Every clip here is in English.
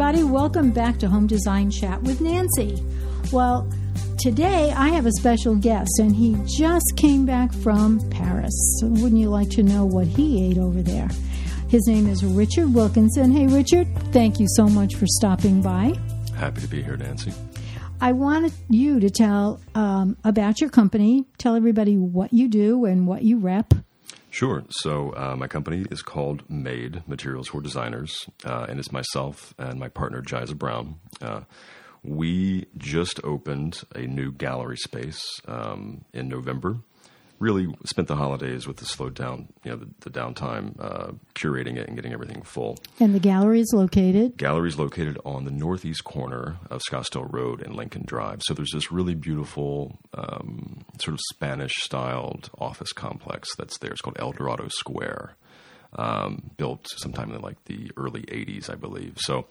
everybody. Welcome back to Home Design Chat with Nancy. Well, today I have a special guest, and he just came back from Paris. So wouldn't you like to know what he ate over there? His name is Richard Wilkinson. Hey, Richard, thank you so much for stopping by. Happy to be here, Nancy. I wanted you to tell um, about your company, tell everybody what you do and what you rep. Sure. So uh, my company is called Made Materials for Designers, uh, and it's myself and my partner Jiza Brown. Uh, we just opened a new gallery space um, in November. Really spent the holidays with the slowed down, you know, the, the downtime, uh, curating it and getting everything full. And the gallery is located? Gallery is located on the northeast corner of Scottsdale Road and Lincoln Drive. So there's this really beautiful, um, sort of Spanish-styled office complex that's there. It's called El Dorado Square, um, built sometime in like the early '80s, I believe. So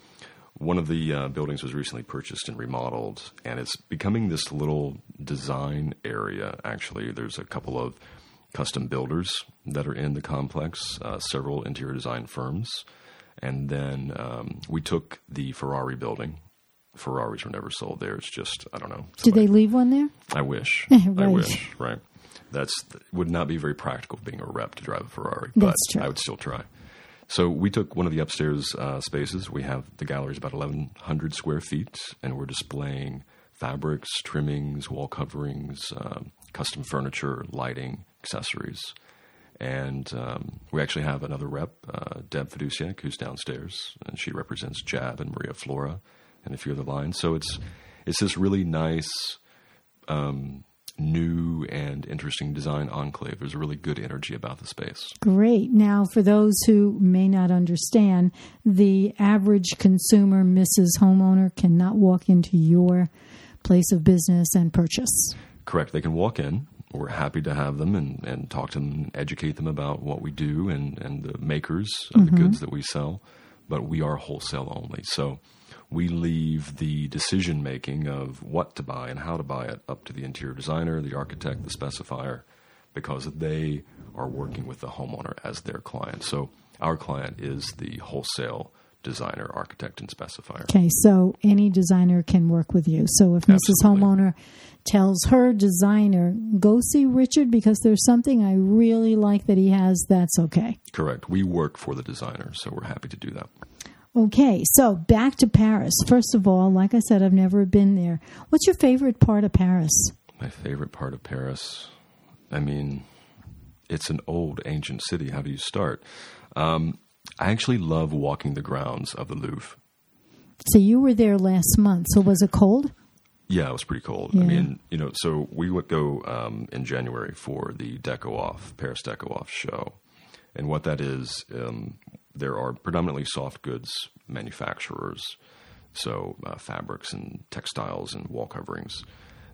one of the uh, buildings was recently purchased and remodeled, and it's becoming this little design area. Actually, there's a couple of custom builders that are in the complex, uh, several interior design firms, and then um, we took the Ferrari building. Ferraris were never sold there. It's just I don't know. Did they leave one there? I wish. Right. I wish. Right. That's would not be very practical being a rep to drive a Ferrari, but. I would still try. So we took one of the upstairs uh, spaces. We have the gallery is about 1,100 square feet, and we're displaying fabrics, trimmings, wall coverings, um, custom furniture, lighting, accessories. And um, we actually have another rep, uh, Deb Fiduciak, who's downstairs, and she represents Jab and Maria Flora and a few other lines. So it's it's this really nice, um, new and interesting design enclave. There's a really good energy about the space. Great. Now, for those who may not understand, the average consumer, Mrs. Homeowner, cannot walk into your place of business and purchase. Correct. They can walk in. We're happy to have them and, and talk to them and educate them about what we do and, and the makers of the mm-hmm. goods that we sell. But we are wholesale only. So we leave the decision making of what to buy and how to buy it up to the interior designer, the architect, the specifier, because they are working with the homeowner as their client. So our client is the wholesale designer, architect, and specifier. Okay, so any designer can work with you. So if Mrs. Homeowner tells her designer, go see Richard because there's something I really like that he has, that's okay. Correct. We work for the designer, so we're happy to do that. Okay, so back to Paris. First of all, like I said, I've never been there. What's your favorite part of Paris? My favorite part of Paris. I mean, it's an old, ancient city. How do you start? Um, I actually love walking the grounds of the Louvre. So you were there last month. So was it cold? Yeah, it was pretty cold. Yeah. I mean, you know, so we would go um, in January for the Deco Off, Paris Deco Off show. And what that is, um, there are predominantly soft goods manufacturers, so uh, fabrics and textiles and wall coverings.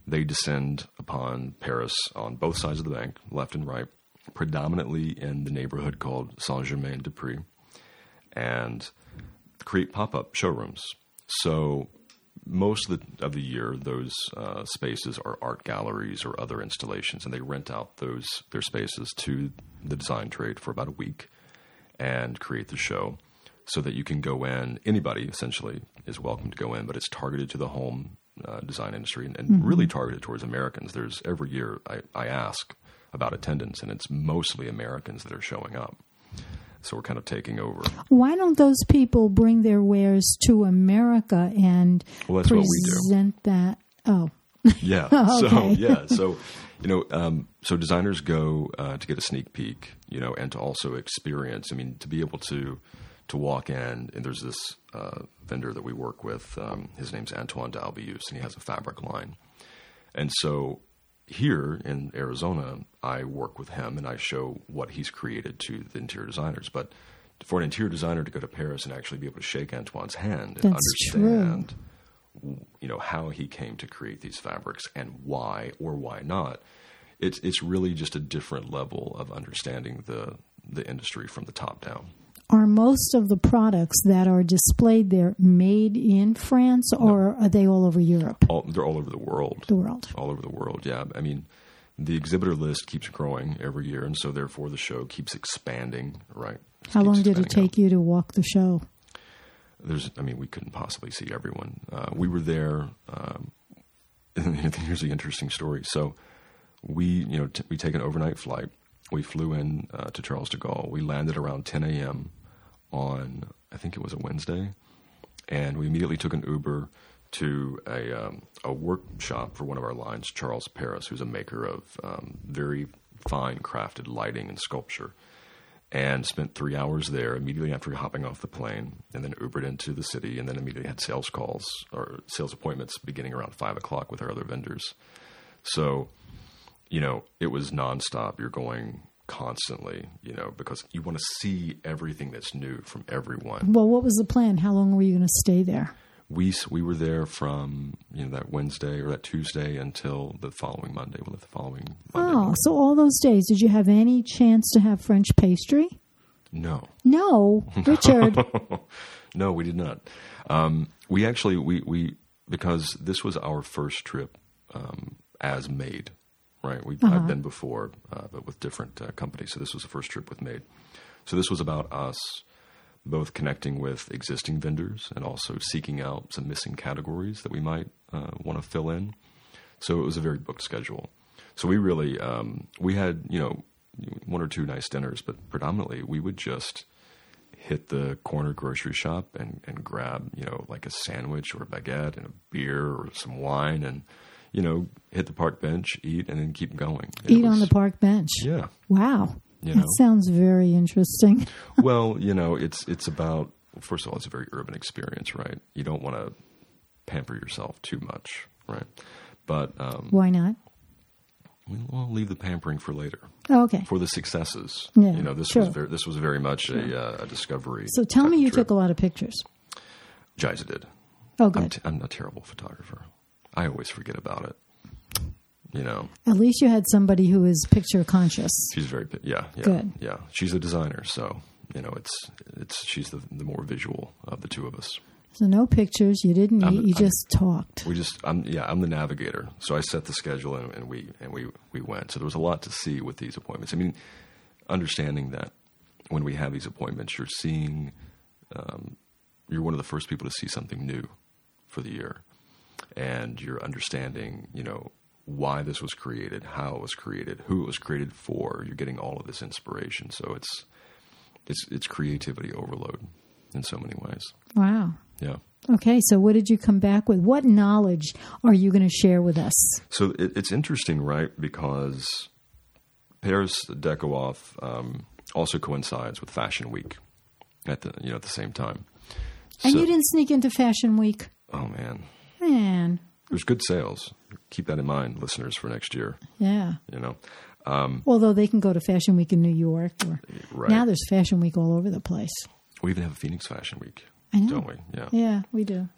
They descend upon Paris on both sides of the bank, left and right, predominantly in the neighborhood called Saint Germain des Prés, and create pop up showrooms. So most of the, of the year, those uh, spaces are art galleries or other installations, and they rent out those their spaces to the design trade for about a week and create the show, so that you can go in. Anybody essentially is welcome to go in, but it's targeted to the home uh, design industry and, and really targeted towards Americans. There's every year I, I ask about attendance, and it's mostly Americans that are showing up. So we're kind of taking over. Why don't those people bring their wares to America and Well, that's what we do. present that? Oh, Yeah. So Okay. yeah. So you know, um, so designers go uh, to get a sneak peek, you know, and to also experience. I mean, to be able to to walk in, and there's this uh, vendor that we work with. Um, his name's Antoine d'Albiousse, and he has a fabric line. And so here in Arizona, I work with him and I show what he's created to the interior designers. But for an interior designer to go to Paris and actually be able to shake Antoine's hand and That's true. You know how he came to create these fabrics and why or why not it's it's really just a different level of understanding the the industry from the top down are most of the products that are displayed there made in France, or are they all over Europe, all, they're all over the world the world? all over the world yeah i mean the exhibitor list keeps growing every year and so therefore the show keeps expanding right How long did it expanding out. take you to walk the show? There's, I mean, we couldn't possibly see everyone. Uh, we were there. Um, here's the interesting story. So we, you know, t- we take an overnight flight. We flew in uh, to Charles de Gaulle. We landed around 10 a.m. on, I think it was a Wednesday, and we immediately took an Uber to a um, a workshop for one of our lines, Charles Paris, who's a maker of um, very fine crafted lighting and sculpture and spent three hours there immediately after hopping off the plane, and then Ubered into the city, and then immediately had sales calls or sales appointments beginning around five o'clock with our other vendors. So, you know, it was nonstop. You're going constantly, you know, because you want to see everything that's new from everyone. Well, what was the plan? How long were you going to stay there? We we were there from you know that Wednesday or that Tuesday until the following Monday. We left the following. Monday Oh, morning. so all those days, did you have any chance to have French pastry? no. No, Richard. no, we did not. Um, we actually we we because this was our first trip um, as Made, right? We I've been before, uh, but with different uh, companies. So this was the first trip with Made. So this was about us both connecting with existing vendors and also seeking out some missing categories that we might uh, want to fill in. So it was a very booked schedule. So we really um, we had you know one or two nice dinners, but predominantly we would just hit the corner grocery shop and, and grab, you know, like a sandwich or a baguette and a beer or some wine and, you know, hit the park bench, eat, and then keep going. It Eat on the park bench. Yeah. Wow. You that sounds very interesting. well, you know, it's it's about first of all, it's a very urban experience, right? You don't want to pamper yourself too much, right? But um, Why not? we'll, we'll leave the pampering for later Oh, okay. for the successes. Yeah, you know, this sure. was very this was very much a, uh, a discovery. So tell me you trip. took a lot of pictures. Jiza did. Oh, I'm, good. t- I'm a terrible photographer. I always forget about it. You know, At least you had somebody who is picture conscious. she's very yeah yeah Good. yeah. She's a designer, so you know it's it's she's the the more visual of the two of us. So no pictures. You didn't I'm-. You I'm- just talked. We just I'm yeah I'm the navigator, so I set the schedule and, and we and we we went. So there was a lot to see with these appointments. I mean, understanding that when we have these appointments, you're seeing um, you're one of the first people to see something new for the year, and you're understanding you know why this was created, how it was created, who it was created for. You're getting all of this inspiration, so it's it's it's creativity overload in so many ways. Wow. Yeah. Okay. So what did you come back with? What knowledge are you going to share with us? So it, it's interesting, right? Because Paris Deco Off um, also coincides with Fashion Week at the you know at the same time. And So- you didn't sneak into Fashion Week, Oh man, man. There's good sales. Keep that in mind, listeners, for next year. Yeah. You know, Although they can go to Fashion Week in New York, or Right. now there's Fashion Week all over the place. we even have a Phoenix Fashion Week, I know. don't we? Yeah. Yeah, we do.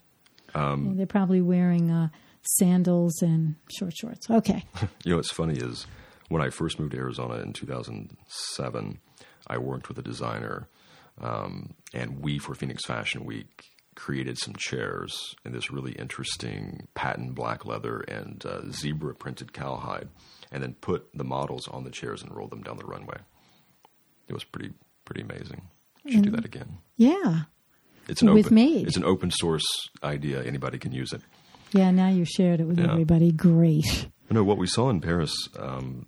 Um, Yeah, they're probably wearing uh, sandals and short shorts. Okay. You know, what's funny is when I first moved to Arizona in 2007, I worked with a designer, um, and we, for Phoenix Fashion Week, created some chairs in this really interesting patent black leather and uh, zebra printed cowhide, and then put the models on the chairs and rolled them down the runway. It was pretty pretty amazing. We should do that again. Yeah. It's an With open, Made. It's an open source idea. Anybody can use it. Yeah, now you shared it with Yeah. everybody. Great. No, what we saw in Paris, um,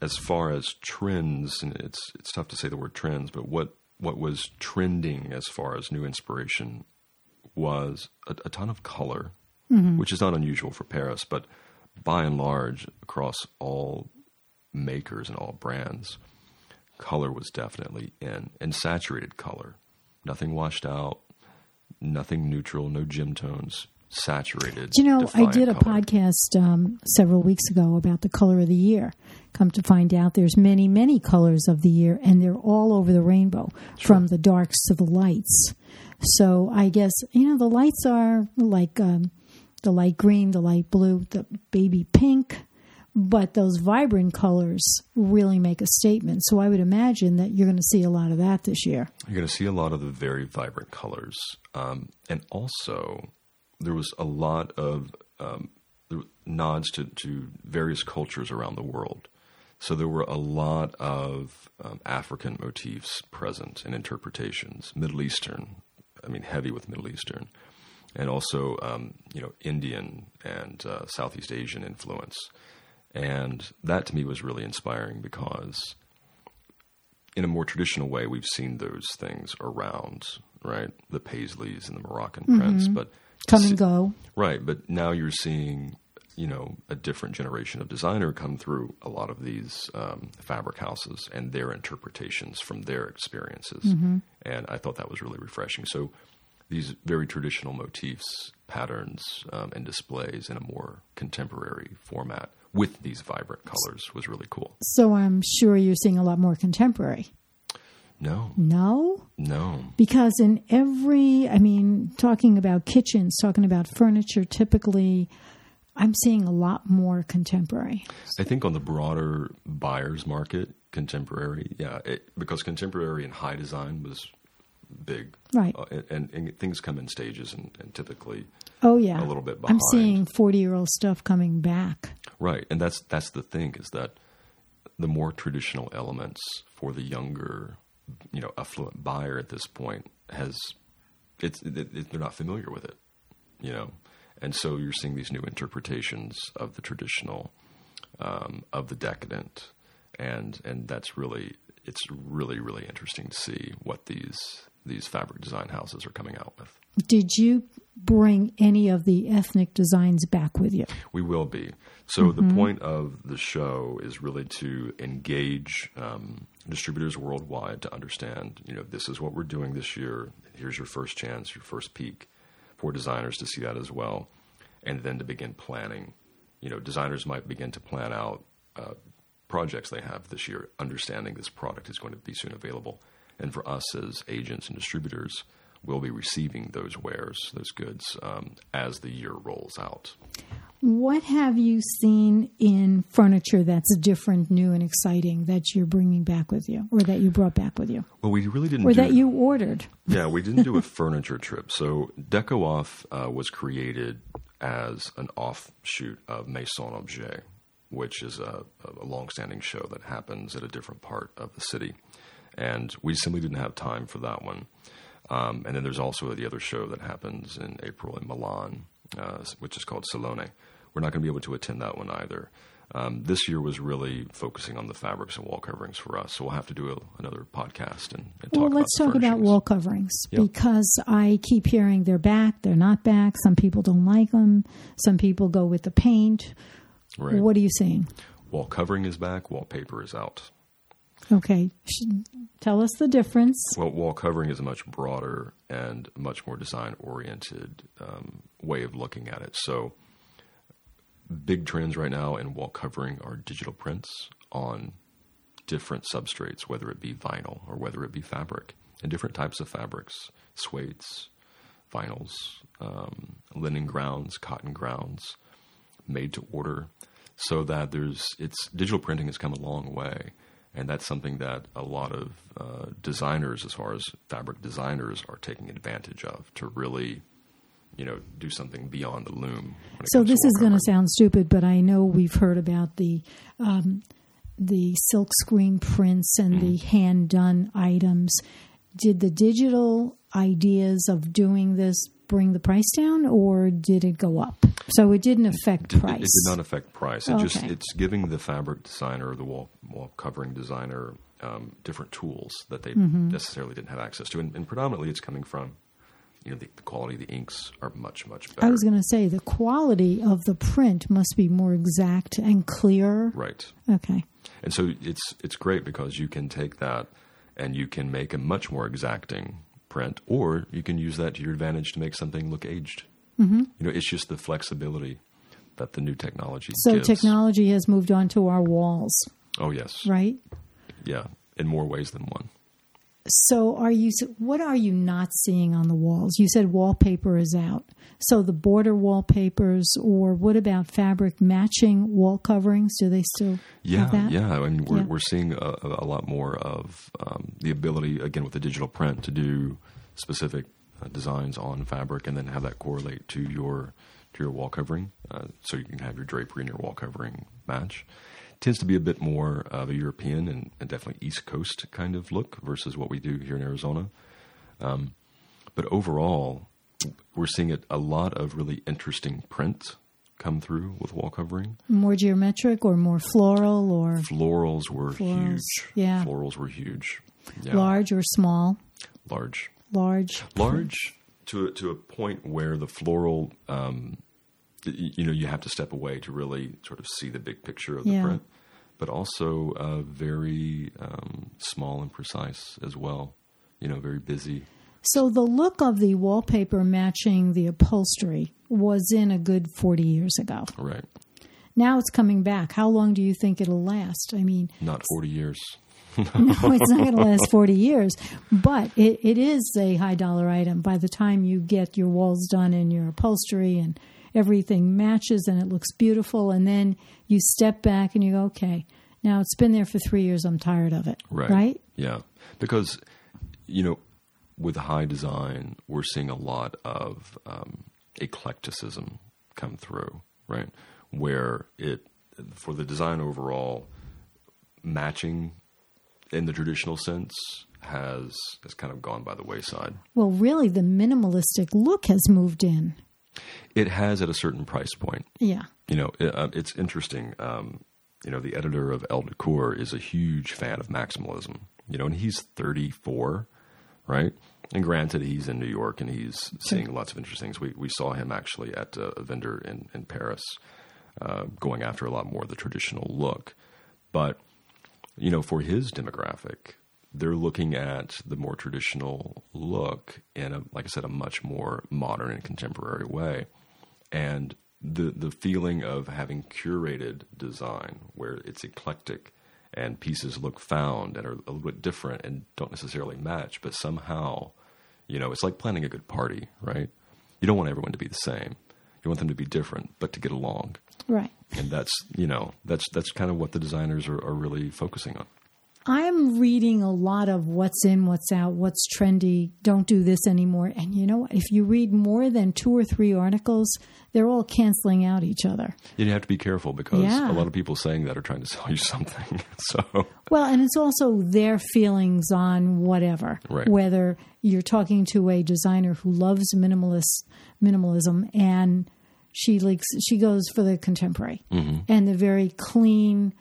as far as trends, and it's it's tough to say the word trends, but what what was trending as far as new inspiration was a, a ton of color, which is not unusual for Paris, but by and large, across all makers and all brands, color was definitely in, and saturated color, nothing washed out, nothing neutral, no gym tones, saturated. You know, I did a color. podcast um, several weeks ago about the color of the year. Come to find out, there's many, many colors of the year, and they're all over the rainbow, from the darks to the lights. So I guess you know the lights are like um, the light green, the light blue, the baby pink, but those vibrant colors really make a statement. So I would imagine that you're going to see a lot of that this year. You're going to see a lot of the very vibrant colors, um, and also there was a lot of um, nods to, to various cultures around the world. So there were a lot of um, African motifs present and interpretations, Middle Eastern, I mean, heavy with Middle Eastern, and also um, you know Indian and uh, Southeast Asian influence, and that to me was really inspiring because in a more traditional way, we've seen those things around, right? The Paisleys and the Moroccan prints, but Come and go. Right, but now you're seeing, you know, a different generation of designer come through a lot of these um, fabric houses and their interpretations from their experiences, and I thought that was really refreshing. So these very traditional motifs, patterns, um, and displays in a more contemporary format with these vibrant colors was really cool. So I'm sure you're seeing a lot more contemporary. No, No? no, Because in every, I mean, talking about kitchens, talking about furniture, typically, I'm seeing a lot more contemporary. I think on the broader buyer's market, contemporary, yeah, it, because contemporary and high design was big, Right. Uh, and, and, things come in stages, and, and typically, Oh, yeah. A little bit behind. I'm seeing 40 year old stuff coming back. right, and that's that's the thing is that the more traditional elements for the younger, you know, affluent buyer at this point has it's it, it, they're not familiar with it, you know, and so you're seeing these new interpretations of the traditional, um, of the decadent, and and that's really it's really really interesting to see what these these fabric design houses are coming out with. Did you bring any of the ethnic designs back with you? We will be. So the point of the show is really to engage um, distributors worldwide to understand, you know, this is what we're doing this year. Here's your first chance, your first peek for designers to see that as well, and then to begin planning. You know, designers might begin to plan out uh, projects they have this year, understanding this product is going to be soon available. And for us as agents and distributors, we'll be receiving those wares, those goods, um, as the year rolls out. What have you seen in furniture that's different, new, and exciting that you're bringing back with you, or that you brought back with you, Well, we really didn't or do that you ordered? Yeah, we didn't do a furniture trip. So Deco Off uh, was created as an offshoot of Maison Objet, which is a, a long-standing show that happens at a different part of the city, and we simply didn't have time for that one. Um, and then there's also the other show that happens in April in Milan, uh, which is called Salone. We're not going to be able to attend that one either. Um, this year was really focusing on the fabrics and wall coverings for us, so we'll have to do a, another podcast and, and talk Well, let's talk about wall coverings Yeah. because I keep hearing they're back, they're not back. Some people don't like them. Some people go with the paint. Right. What are you seeing? Wall covering is back, wallpaper is out. Okay, tell us the difference. Well, wall covering is a much broader and much more design oriented um, way of looking at it. So, big trends right now in wall covering are digital prints on different substrates, whether it be vinyl or whether it be fabric, and different types of fabrics, suedes, vinyls, um, linen grounds, cotton grounds, made to order, so that there's it's digital printing has come a long way, and that's something that a lot of uh, designers, as far as fabric designers, are taking advantage of to really, you know, do something beyond the loom. So this is going to sound stupid, but I know we've heard about the um, the silk screen prints and the hand done items. Did the digital ideas of doing this bring the price down, or did it go up? So it didn't affect price. It, did not affect price. It just it's giving the fabric designer, the wall wall covering designer, um, different tools that they Mm-hmm. necessarily didn't have access to, and, and predominantly it's coming from, you know, the, the quality of the inks are much much better. I was going to say the quality of the print must be more exact and clear. right, Okay. and so it's it's great because you can take that and you can make a much more exacting print, or you can use that to your advantage to make something look aged. Mm-hmm. You know, it's just the flexibility that the new technology So gives. technology has moved onto our walls, Oh yes, right? yeah, in more ways than one. So are you what are you not seeing on the walls? You said wallpaper is out. So the border wallpapers or what about fabric matching wall coverings? Do they still Yeah, have that? yeah. I mean, we're Yeah. we're seeing a, a lot more of um, the ability again with the digital print to do specific uh, designs on fabric, and then have that correlate to your to your wall covering, uh, so you can have your drapery and your wall covering match. Tends to be a bit more of a European and, and definitely East Coast kind of look versus what we do here in Arizona. Um, but overall, we're seeing it, a lot of really interesting print come through with wall covering. More geometric or more floral or Florals were Florals, huge. yeah. Florals were huge. Yeah. large or small? Large. Large. Large to, a- to a point where the floral, um, you know, you have to step away to really sort of see the big picture of the Yeah. print, but also uh, very um, small and precise as well. You know, very busy. So the look of the wallpaper matching the upholstery was in a good 40 years ago. Right. Now it's coming back. How long do you think it'll last? I mean, Not 40 years. no, it's not going to last 40 years, but it, it is a high dollar item. By the time you get your walls done and your upholstery and everything matches and it looks beautiful, and then you step back and you go, okay, now it's been there for three years. I'm tired of it. Right. Right? Yeah. Because, you know, with high design, we're seeing a lot of um, eclecticism come through, right? Where it, for the design overall, matching in the traditional sense has has kind of gone by the wayside. Well, really, the minimalistic look has moved in. It has at a certain price point. Yeah. you know, it, uh, it's interesting. Um, you know, the editor of Elle Decor is a huge fan of maximalism. You know, and he's 34, right? And granted, he's in New York and he's seeing lots of interesting things. We we saw him actually at a vendor in in Paris, uh, going after a lot more of the traditional look. But you know, for his demographic, they're looking at the more traditional look in a, like I said, a much more modern and contemporary way. And the the feeling of having curated design, where it's eclectic and pieces look found and are a little bit different and don't necessarily match, but somehow, you know, it's like planning a good party, right? You don't want everyone to be the same. You want them to be different, but to get along Right. and that's you know that's that's kind of what the designers are, are really focusing on I'm reading a lot of what's in, what's out, what's trendy, don't do this anymore. And you know what? If you read more than two or three articles, they're all canceling out each other. you have to be careful because Yeah. a lot of people saying that are trying to sell you something so Well, and it's also their feelings on whatever. Right. Whether you're talking to a designer who loves minimalist minimalism and she likes she goes for the contemporary mm-hmm. and the very clean,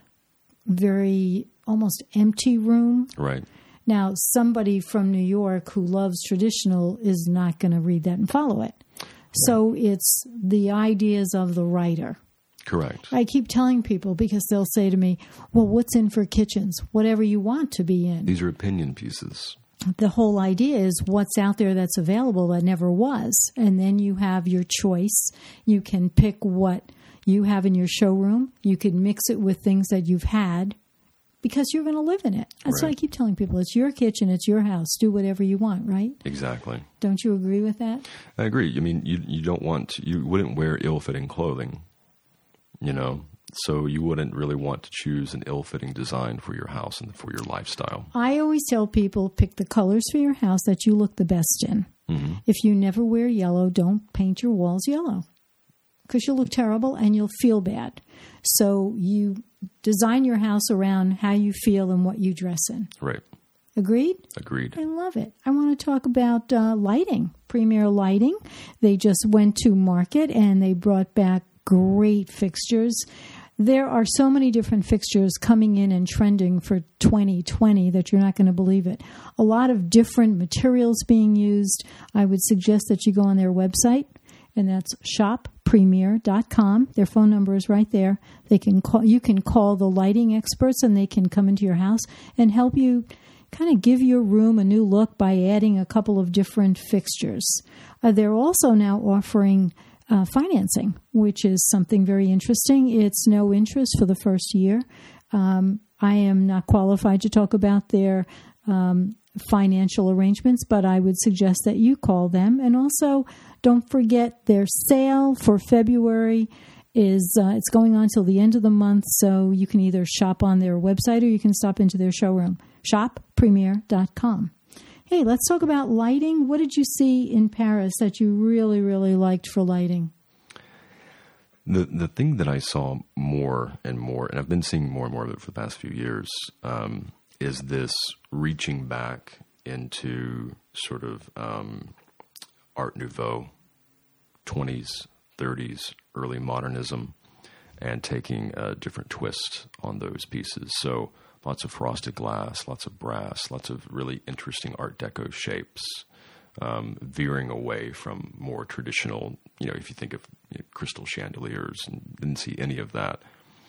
very almost empty room. right Now, somebody from New York who loves traditional is not going to read that and follow it. So it's the ideas of the writer. correct I keep telling people because they'll say to me, Well, what's in for kitchens? Whatever you want to be in. these are opinion pieces The whole idea is what's out there that's available that never was. And then you have your choice. You can pick what you have in your showroom. You can mix it with things that you've had because you're going to live in it. That's what I keep telling people. It's your kitchen, it's your house. Do whatever you want, right? exactly Don't you agree with that? i agree i mean you you don't want to, you wouldn't wear ill-fitting clothing you know so you wouldn't really want to choose an ill-fitting design for your house and for your lifestyle I always tell people pick the colors for your house that you look the best in. Mm-hmm. If you never wear yellow, don't paint your walls yellow because you'll look terrible and you'll feel bad. So you design your house around how you feel and what you dress in. right Agreed? agreed I love it. I want to talk about uh, lighting, Premier Lighting. They just went to market and they brought back great fixtures. There are so many different fixtures coming in and trending for 2020 that you're not going to believe it. A lot of different materials being used. I would suggest that you go on their website, and that's shoppremier.com. Their phone number is right there. They can call. You can call the lighting experts, and they can come into your house and help you kind of give your room a new look by adding a couple of different fixtures. Uh, they're also now offering uh, financing, which is something very interesting. It's no interest for the first year. Um, I am not qualified to talk about their um, financial arrangements, but I would suggest that you call them. And also, don't forget their sale for February is uh, it's going on till the end of the month, so you can either shop on their website or you can stop into their showroom. Shoppremier.com. Hey, let's talk about lighting. What did you see in Paris that you really, really liked for lighting? The the thing that I saw more and more, and I've been seeing more and more of it for the past few years, um, is this reaching back into sort of um, Art Nouveau, 20s, 30s, early modernism, and taking a different twist on those pieces. So lots of frosted glass, lots of brass, lots of really interesting Art Deco shapes. Um, veering away from more traditional, you know, if you think of you know, crystal chandeliers, and didn't see any of that,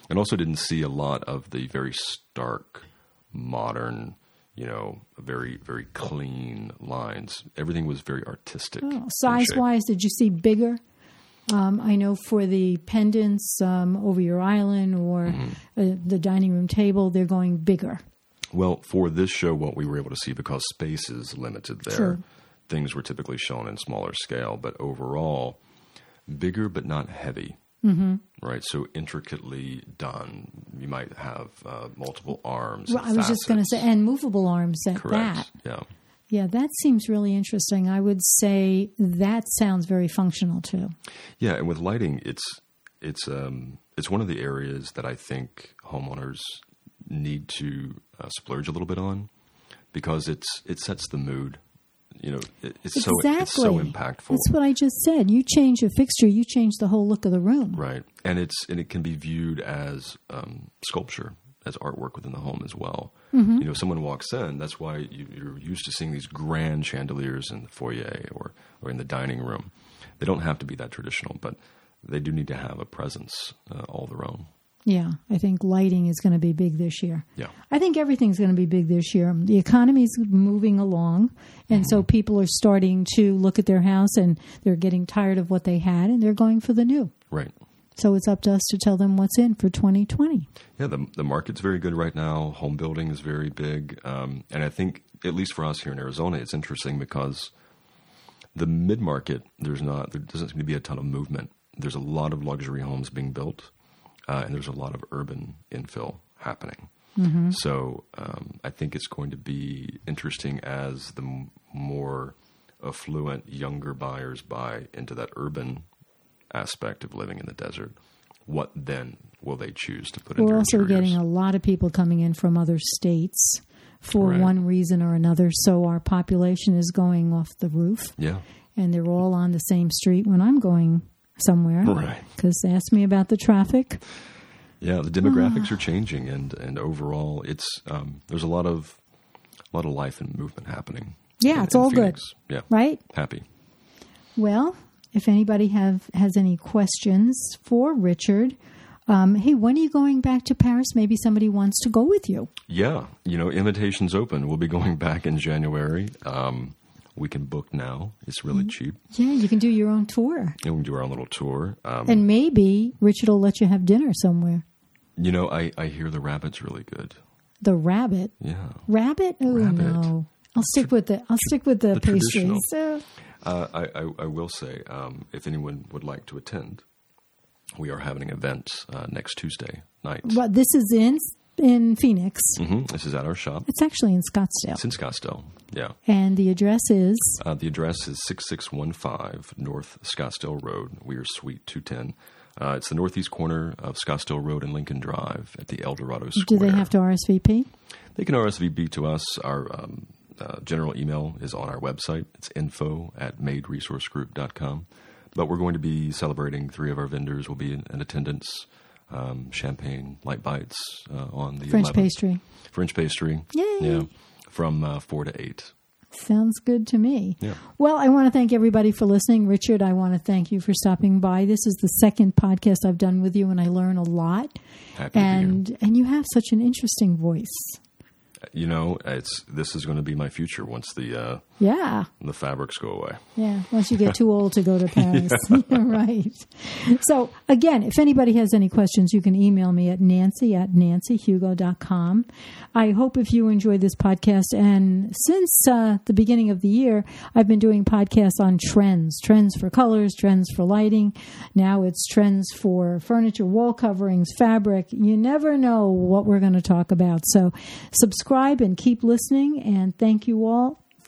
and also didn't see a lot of the very stark, modern, you know, very very clean lines. Everything was very artistic. Oh, size wise, did you see bigger? Um, I know for the pendants um, over your island or Mm-hmm. uh, the dining room table, they're going bigger. Well, for this show, what we were able to see because space is limited there, Sure. things were typically shown in smaller scale, but overall, bigger but not heavy. Mm-hmm. Right, so intricately done. You might have uh, multiple arms. Well, I was just going to say, and movable arms at correct. that. Yeah, Yeah, that seems really interesting. I would say that sounds very functional too. yeah, and with lighting, it's it's um, it's one of the areas that I think homeowners need to uh, splurge a little bit on because it's it sets the mood. You know, it, it's so it's so impactful. That's what I just said. You change a fixture, you change the whole look of the room. Right, and it's and it can be viewed as um, sculpture, as artwork within the home as well. Mm-hmm. You know, someone walks in. That's why you, you're used to seeing these grand chandeliers in the foyer or or in the dining room. They don't have to be that traditional, but they do need to have a presence uh, all their own. Yeah, I think lighting is going to be big this year. Yeah, I think everything's going to be big this year. The economy's moving along, and so people are starting to look at their house and they're getting tired of what they had and they're going for the new. right. So it's up to us to tell them what's in for 2020. Yeah, the the market's very good right now. Home building is very big, um, and I think at least for us here in Arizona, it's interesting because the mid market there's not there doesn't seem to be a ton of movement. There's a lot of luxury homes being built, uh, and there's a lot of urban infill happening. So um, I think it's going to be interesting as the m- more affluent younger buyers buy into that urban aspect of living in the desert. What then will they choose to put in We're also interiors? getting a lot of people coming in from other states for Right. one reason or another. So our population is going off the roof, yeah. and they're all on the same street when I'm going somewhere. Right. Because ask me about the traffic. Yeah, the demographics are changing, and and overall, it's um, there's a lot of a lot of life and movement happening. Yeah, in- it's all Phoenix. Yeah, Right? happy. Well, if anybody have has any questions for Richard, um, hey, when are you going back to Paris? Maybe somebody wants to go with you. Yeah, you know, invitations open. We'll be going back in January. Um, we can book now. It's really Mm-hmm. cheap, Yeah, you can do your own tour, and we can do our own little tour. Um, and maybe Richard will let you have dinner somewhere. you know, I I hear the rabbit's really good. The rabbit, Yeah. rabbit? Oh Rabbit. no, I'll stick with the I'll stick with the, the pastries. traditional. Uh, I, I, I will say, um, if anyone would like to attend, we are having an event uh, next Tuesday night. but this is in in Phoenix. hmm This is at our shop. It's actually in Scottsdale, It's in Scottsdale. Yeah. and the address is Uh, the address is 6615 North Scottsdale Road. We are Suite 210. Uh, it's the northeast corner of Scottsdale Road and Lincoln Drive at the El Dorado Square. Do they have to RSVP? They can RSVP to us. Our um, uh, general email is on our website. It's info at maderesourcegroup.com. But we're going to be celebrating three of our vendors will be in, in attendance. Um, champagne, light bites uh, on the French 11th. pastry. French pastry. Yay. Yeah. From uh, 4 to 8. Sounds good to me. Yeah. Well, I want to thank everybody for listening. Richard, I want to thank you for stopping by. This is the second podcast I've done with you, and I learn a lot. Happy to be here. And and you have such an interesting voice. You know, it's this is going to be my future once the uh, Yeah, And the fabrics go away. yeah. Once you get too old to go to Paris, right? So again, if anybody has any questions, you can email me at nancy at nancyhugo.com. I hope if you enjoy this podcast, and since uh, the beginning of the year, I've been doing podcasts on trends, trends for colors, trends for lighting. Now it's trends for furniture, wall coverings, fabric. You never know what we're going to talk about. So subscribe and keep listening. And thank you all.